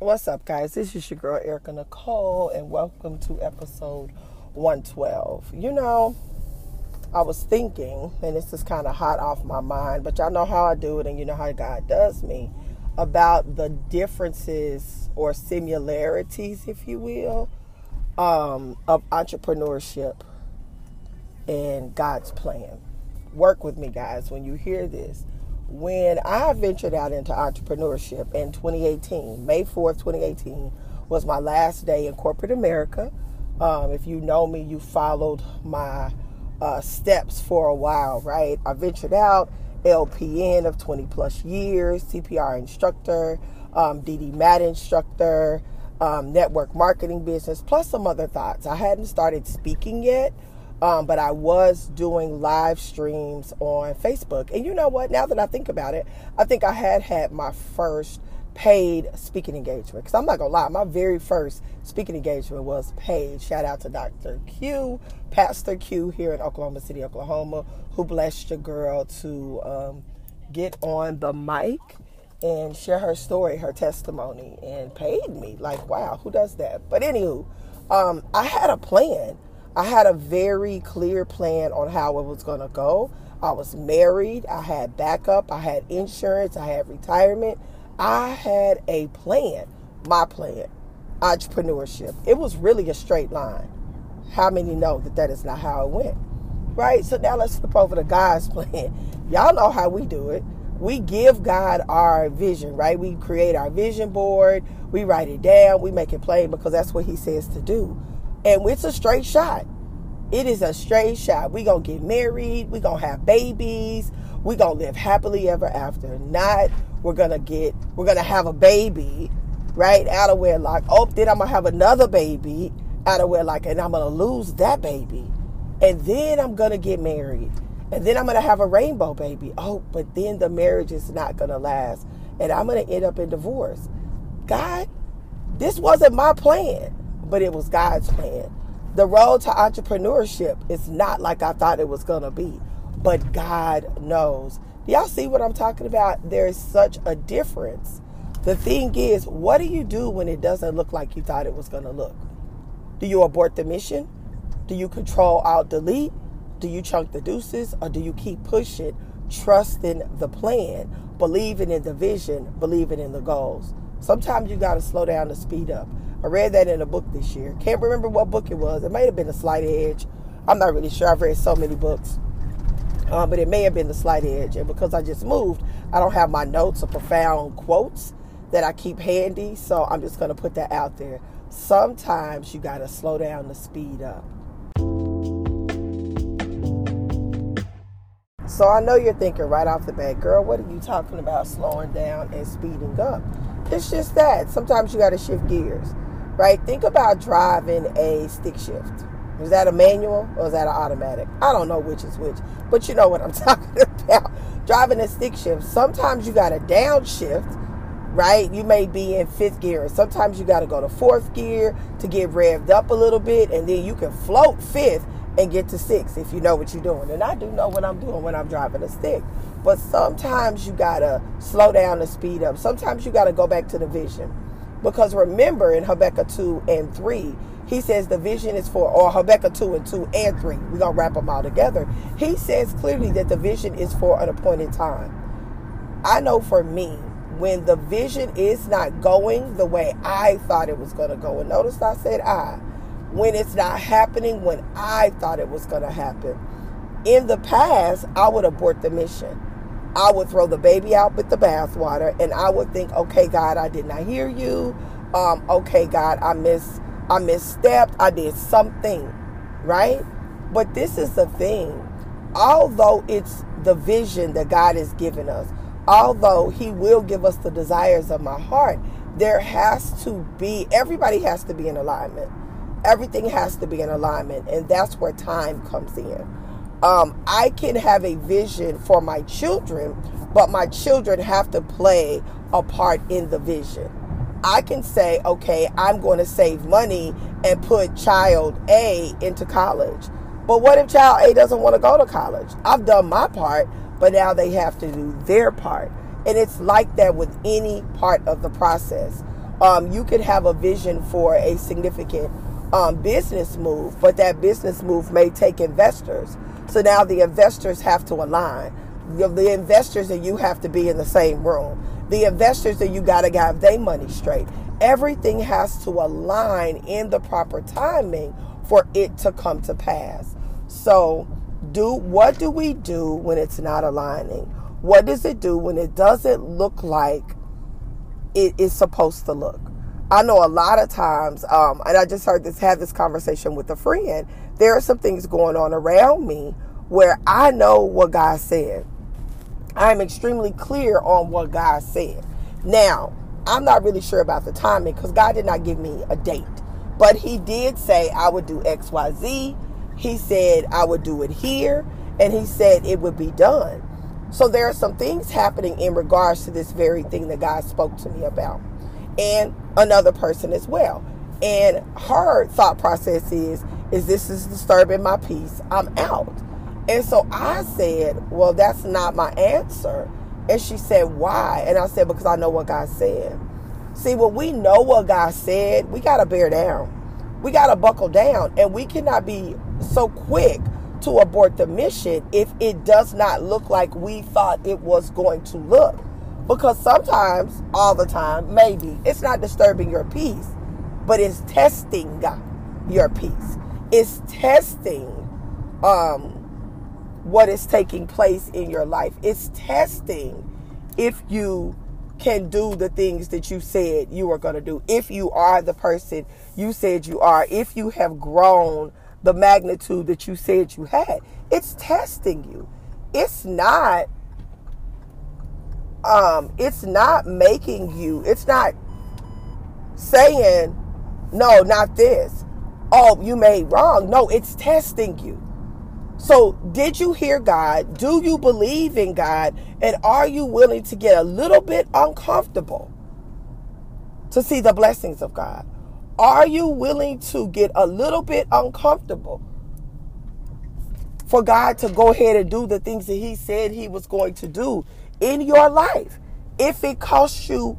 What's up, guys? This is your girl Erika Nicole, and welcome to episode 112. You know, I was thinking, and this is kind of hot off my mind, but y'all know how I do it, and you know how God does me, about the differences or similarities, if you will, um, of entrepreneurship and God's plan. Work with me, guys, when you hear this when I ventured out into entrepreneurship in 2018, May 4th, 2018, was my last day in corporate America. Um, if you know me, you followed my uh, steps for a while, right? I ventured out, LPN of 20 plus years, CPR instructor, um, DD Mat instructor, um, network marketing business, plus some other thoughts. I hadn't started speaking yet. Um, but I was doing live streams on Facebook. And you know what? Now that I think about it, I think I had had my first paid speaking engagement. Because I'm not going to lie, my very first speaking engagement was paid. Shout out to Dr. Q, Pastor Q here in Oklahoma City, Oklahoma, who blessed your girl to um, get on the mic and share her story, her testimony, and paid me. Like, wow, who does that? But anywho, um, I had a plan I had a very clear plan on how it was going to go. I was married, I had backup, I had insurance, I had retirement. I had a plan, my plan, entrepreneurship. It was really a straight line. How many know that that is not how it went? Right? So now let's flip over to God's plan. Y'all know how we do it. We give God our vision, right? We create our vision board, we write it down, we make it plain because that's what He says to do. And it's a straight shot. It is a straight shot. We gonna get married. We gonna have babies. We gonna live happily ever after. Not we're gonna get we're gonna have a baby, right? Out of wedlock. Oh, then I'm gonna have another baby out of wedlock, and I'm gonna lose that baby, and then I'm gonna get married, and then I'm gonna have a rainbow baby. Oh, but then the marriage is not gonna last, and I'm gonna end up in divorce. God, this wasn't my plan but it was God's plan. The road to entrepreneurship is not like I thought it was going to be, but God knows. Do y'all see what I'm talking about? There is such a difference. The thing is, what do you do when it doesn't look like you thought it was going to look? Do you abort the mission? Do you control alt delete? Do you chunk the deuces? Or do you keep pushing, trusting the plan, believing in the vision, believing in the goals? Sometimes you got to slow down to speed up. I read that in a book this year. Can't remember what book it was. It may have been The Slight Edge. I'm not really sure. I've read so many books. Um, but it may have been The Slight Edge. And because I just moved, I don't have my notes or profound quotes that I keep handy. So I'm just going to put that out there. Sometimes you got to slow down to speed up. So I know you're thinking right off the bat, girl, what are you talking about slowing down and speeding up? It's just that. Sometimes you got to shift gears right? Think about driving a stick shift. Is that a manual or is that an automatic? I don't know which is which, but you know what I'm talking about. Driving a stick shift, sometimes you got a downshift, right? You may be in fifth gear, and sometimes you got to go to fourth gear to get revved up a little bit, and then you can float fifth and get to six if you know what you're doing. And I do know what I'm doing when I'm driving a stick. But sometimes you got to slow down to speed up. Sometimes you got to go back to the vision because remember in Habakkuk 2 and 3, he says the vision is for, or Habakkuk 2 and 2 and 3, we're going to wrap them all together. He says clearly that the vision is for an appointed time. I know for me, when the vision is not going the way I thought it was going to go, and notice I said I, when it's not happening when I thought it was going to happen, in the past, I would abort the mission. I would throw the baby out with the bathwater and I would think, okay, God, I did not hear you. Um, okay, God, I miss I misstepped. I did something, right? But this is the thing. Although it's the vision that God has given us, although He will give us the desires of my heart, there has to be, everybody has to be in alignment. Everything has to be in alignment. And that's where time comes in. Um, I can have a vision for my children, but my children have to play a part in the vision. I can say, okay, I'm going to save money and put child A into college. But what if child A doesn't want to go to college? I've done my part, but now they have to do their part. And it's like that with any part of the process. Um, you could have a vision for a significant um, business move, but that business move may take investors. So now the investors have to align. The, investors and you have to be in the same room. The investors and you got to have their money straight. Everything has to align in the proper timing for it to come to pass. So, do what do we do when it's not aligning? What does it do when it doesn't look like it is supposed to look? I know a lot of times, um, and I just heard this, had this conversation with a friend. There are some things going on around me where I know what God said. I'm extremely clear on what God said. Now, I'm not really sure about the timing because God did not give me a date. But He did say I would do XYZ. He said I would do it here. And He said it would be done. So there are some things happening in regards to this very thing that God spoke to me about. And another person as well. And her thought process is, is this is disturbing my peace. I'm out. And so I said, Well, that's not my answer. And she said, Why? And I said, Because I know what God said. See, when we know what God said, we got to bear down. We got to buckle down. And we cannot be so quick to abort the mission if it does not look like we thought it was going to look. Because sometimes, all the time, maybe, it's not disturbing your peace, but it's testing your peace. It's testing um, what is taking place in your life. It's testing if you can do the things that you said you are going to do. If you are the person you said you are, if you have grown the magnitude that you said you had, it's testing you. It's not um it's not making you. It's not saying no, not this. Oh, you made wrong. No, it's testing you. So, did you hear God? Do you believe in God? And are you willing to get a little bit uncomfortable to see the blessings of God? Are you willing to get a little bit uncomfortable for God to go ahead and do the things that He said He was going to do in your life if it costs you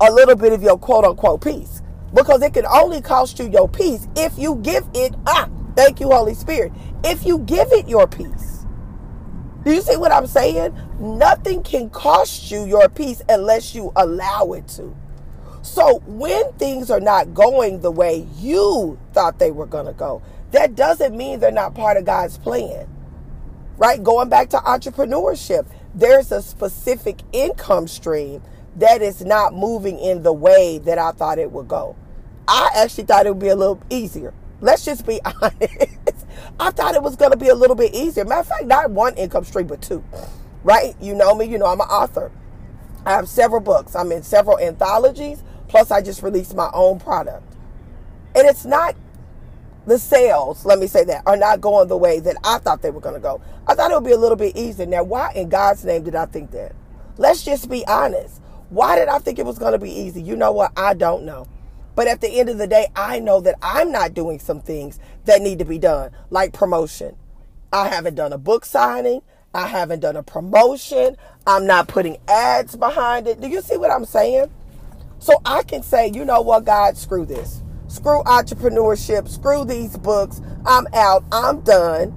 a little bit of your quote unquote peace? Because it can only cost you your peace if you give it up. Thank you, Holy Spirit. If you give it your peace. Do you see what I'm saying? Nothing can cost you your peace unless you allow it to. So when things are not going the way you thought they were going to go, that doesn't mean they're not part of God's plan. Right? Going back to entrepreneurship, there's a specific income stream that is not moving in the way that I thought it would go. I actually thought it would be a little easier. Let's just be honest. I thought it was going to be a little bit easier. Matter of fact, not one income stream, but two. Right? You know me. You know I'm an author. I have several books. I'm in several anthologies. Plus, I just released my own product. And it's not the sales, let me say that, are not going the way that I thought they were going to go. I thought it would be a little bit easier. Now, why in God's name did I think that? Let's just be honest. Why did I think it was going to be easy? You know what? I don't know. But at the end of the day, I know that I'm not doing some things that need to be done, like promotion. I haven't done a book signing. I haven't done a promotion. I'm not putting ads behind it. Do you see what I'm saying? So I can say, you know what, God, screw this. Screw entrepreneurship. Screw these books. I'm out. I'm done.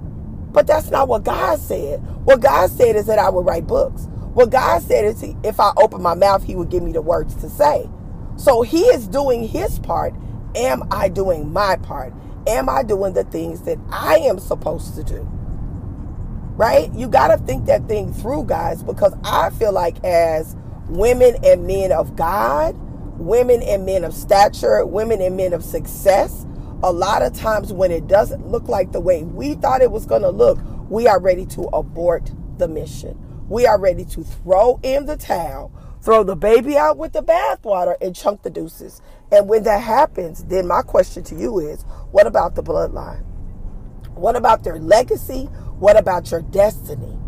But that's not what God said. What God said is that I would write books. What God said is if I open my mouth, He would give me the words to say. So he is doing his part. Am I doing my part? Am I doing the things that I am supposed to do? Right? You got to think that thing through, guys, because I feel like as women and men of God, women and men of stature, women and men of success, a lot of times when it doesn't look like the way we thought it was going to look, we are ready to abort the mission. We are ready to throw in the towel throw the baby out with the bathwater and chunk the deuces. And when that happens, then my question to you is what about the bloodline? What about their legacy? What about your destiny?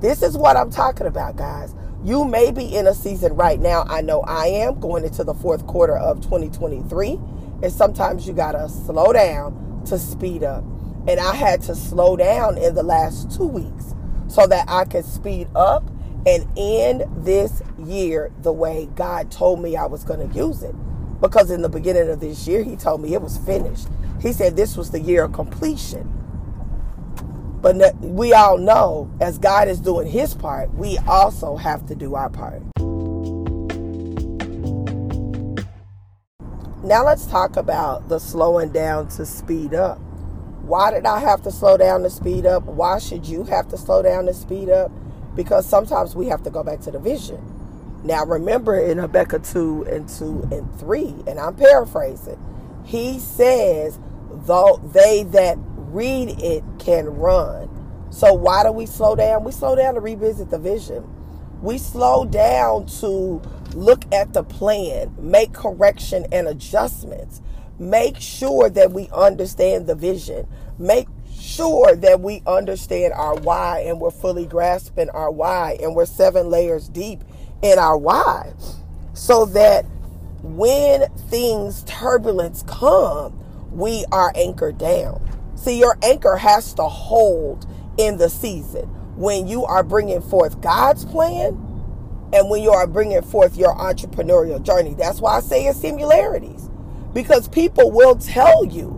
This is what I'm talking about, guys. You may be in a season right now. I know I am going into the fourth quarter of 2023. And sometimes you got to slow down to speed up. And I had to slow down in the last two weeks so that I could speed up and end this year the way God told me I was going to use it. Because in the beginning of this year, He told me it was finished. He said this was the year of completion. But we all know as God is doing His part, we also have to do our part. Now let's talk about the slowing down to speed up. Why did I have to slow down to speed up? Why should you have to slow down to speed up? Because sometimes we have to go back to the vision. Now remember in Habakkuk 2 and 2 and 3, and I'm paraphrasing, he says, though they that read it can run. So why do we slow down? We slow down to revisit the vision. We slow down to look at the plan, make correction and adjustments, make sure that we understand the vision, make sure that we understand our why and we're fully grasping our why and we're seven layers deep in our why so that when things turbulence come we are anchored down see your anchor has to hold in the season when you are bringing forth god's plan and when you are bringing forth your entrepreneurial journey. That's why I say it's similarities. Because people will tell you,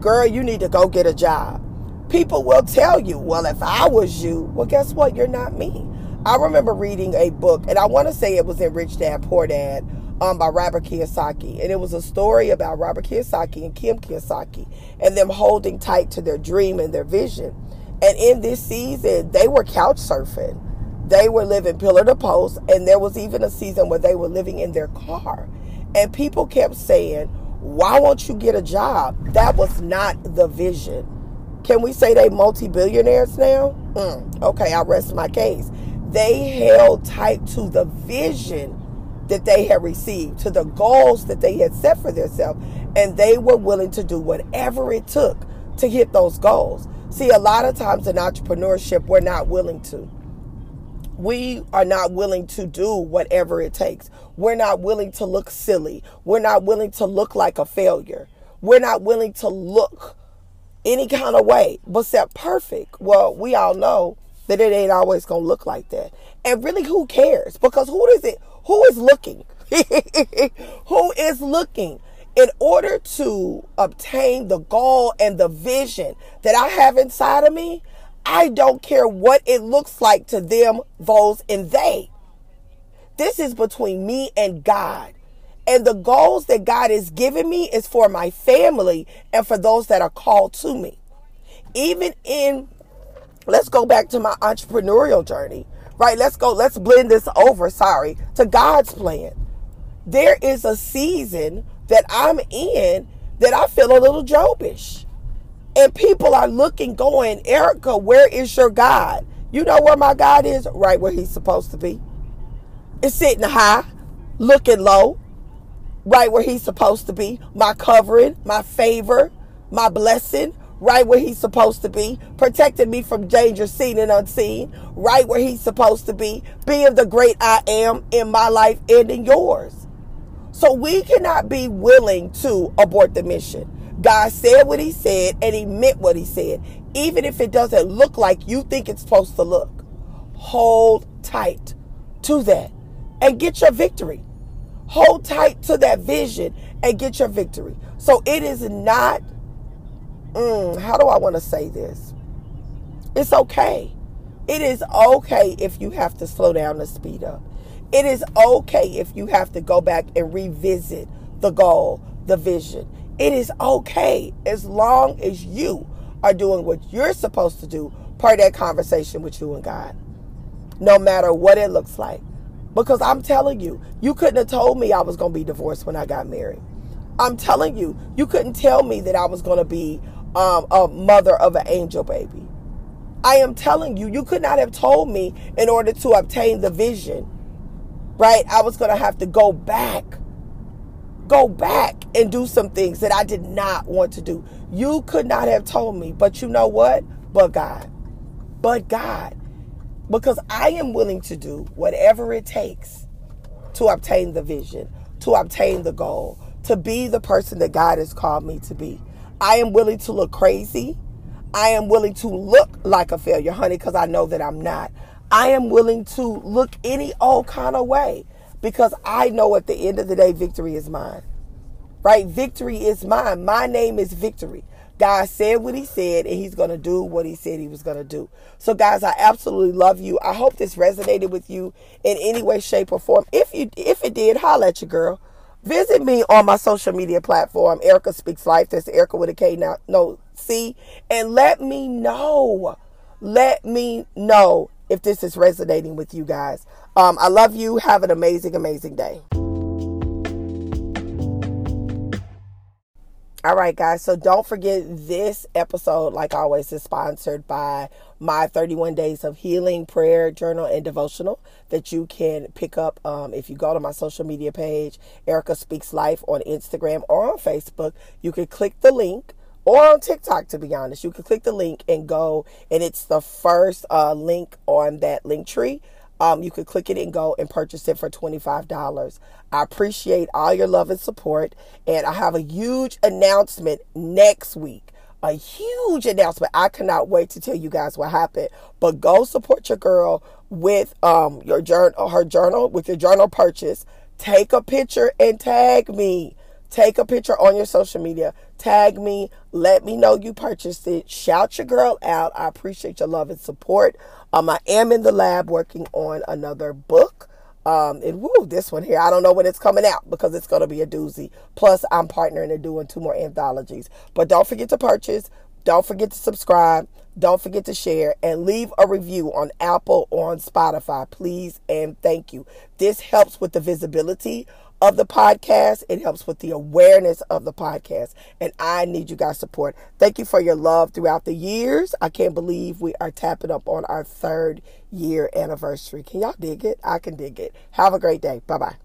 girl, you need to go get a job. People will tell you, well, if I was you, well, guess what? You're not me. I remember reading a book, and I want to say it was in Rich Dad Poor Dad um, by Robert Kiyosaki. And it was a story about Robert Kiyosaki and Kim Kiyosaki and them holding tight to their dream and their vision. And in this season, they were couch surfing they were living pillar to post, and there was even a season where they were living in their car. And people kept saying, Why won't you get a job? That was not the vision. Can we say they multi billionaires now? Mm, okay, I rest my case. They held tight to the vision that they had received, to the goals that they had set for themselves, and they were willing to do whatever it took to hit those goals. See, a lot of times in entrepreneurship, we're not willing to we are not willing to do whatever it takes. We're not willing to look silly. We're not willing to look like a failure. We're not willing to look any kind of way but set perfect. Well, we all know that it ain't always going to look like that. And really, who cares? Because who does it? Who is looking? who is looking? In order to obtain the goal and the vision that I have inside of me, I don't care what it looks like to them, those, and they. This is between me and God. And the goals that God has given me is for my family and for those that are called to me. Even in, let's go back to my entrepreneurial journey, right? Let's go, let's blend this over, sorry, to God's plan. There is a season that I'm in that I feel a little Jobish. And people are looking, going, Erika, where is your God? You know where my God is? Right where he's supposed to be. It's sitting high, looking low, right where he's supposed to be. My covering, my favor, my blessing, right where he's supposed to be, protecting me from danger seen and unseen, right where he's supposed to be, being the great I am in my life and in yours. So we cannot be willing to abort the mission. God said what he said and he meant what he said, even if it doesn't look like you think it's supposed to look. Hold tight to that and get your victory. Hold tight to that vision and get your victory. So it is not, mm, how do I want to say this? It's okay. It is okay if you have to slow down and speed up. It is okay if you have to go back and revisit the goal, the vision. It is okay as long as you are doing what you're supposed to do, part of that conversation with you and God. No matter what it looks like. Because I'm telling you, you couldn't have told me I was going to be divorced when I got married. I'm telling you, you couldn't tell me that I was going to be um, a mother of an angel baby. I am telling you, you could not have told me in order to obtain the vision, right? I was going to have to go back go back and do some things that I did not want to do. You could not have told me, but you know what? But God. But God. Because I am willing to do whatever it takes to obtain the vision, to obtain the goal, to be the person that God has called me to be. I am willing to look crazy. I am willing to look like a failure, honey, because I know that I'm not. I am willing to look any old kind of way because I know at the end of the day, victory is mine. Right? Victory is mine. My name is victory. God said what he said and he's going to do what he said he was going to do. So guys, I absolutely love you. I hope this resonated with you in any way shape or form. If you if it did, holla at your girl. Visit me on my social media platform, Erika Speaks Life. That's Erika with a K now no C and let me know. Let me know if this is resonating with you guys. Um, I love you. Have an amazing, amazing day. All right, guys. So don't forget this episode, like always, is sponsored by my 31 Days of Healing Prayer Journal and Devotional that you can pick up um, if you go to my social media page, Erika Speaks Life on Instagram or on Facebook. You can click the link or on TikTok, to be honest. You can click the link and go, and it's the first uh, link on that Linktree um, you could click it and go and purchase it for $25. I appreciate all your love and support. And I have a huge announcement next week. A huge announcement. I cannot wait to tell you guys what happened. But go support your girl with um, your journal, her journal, with your journal purchase. Take a picture and tag me. Take a picture on your social media. Tag me. Let me know you purchased it. Shout your girl out. I appreciate your love and support. Um, I am in the lab working on another book. Um, and woo, this one here, I don't know when it's coming out because it's going to be a doozy. Plus, I'm partnering and doing two more anthologies. But don't forget to purchase. Don't forget to subscribe. Don't forget to share and leave a review on Apple or on Spotify, please and thank you. This helps with the visibility of the podcast. It helps with the awareness of the podcast. And I need you guys' support. Thank you for your love throughout the years. I can't believe we are tapping up on our third year anniversary. Can y'all dig it? I can dig it. Have a great day. Bye bye.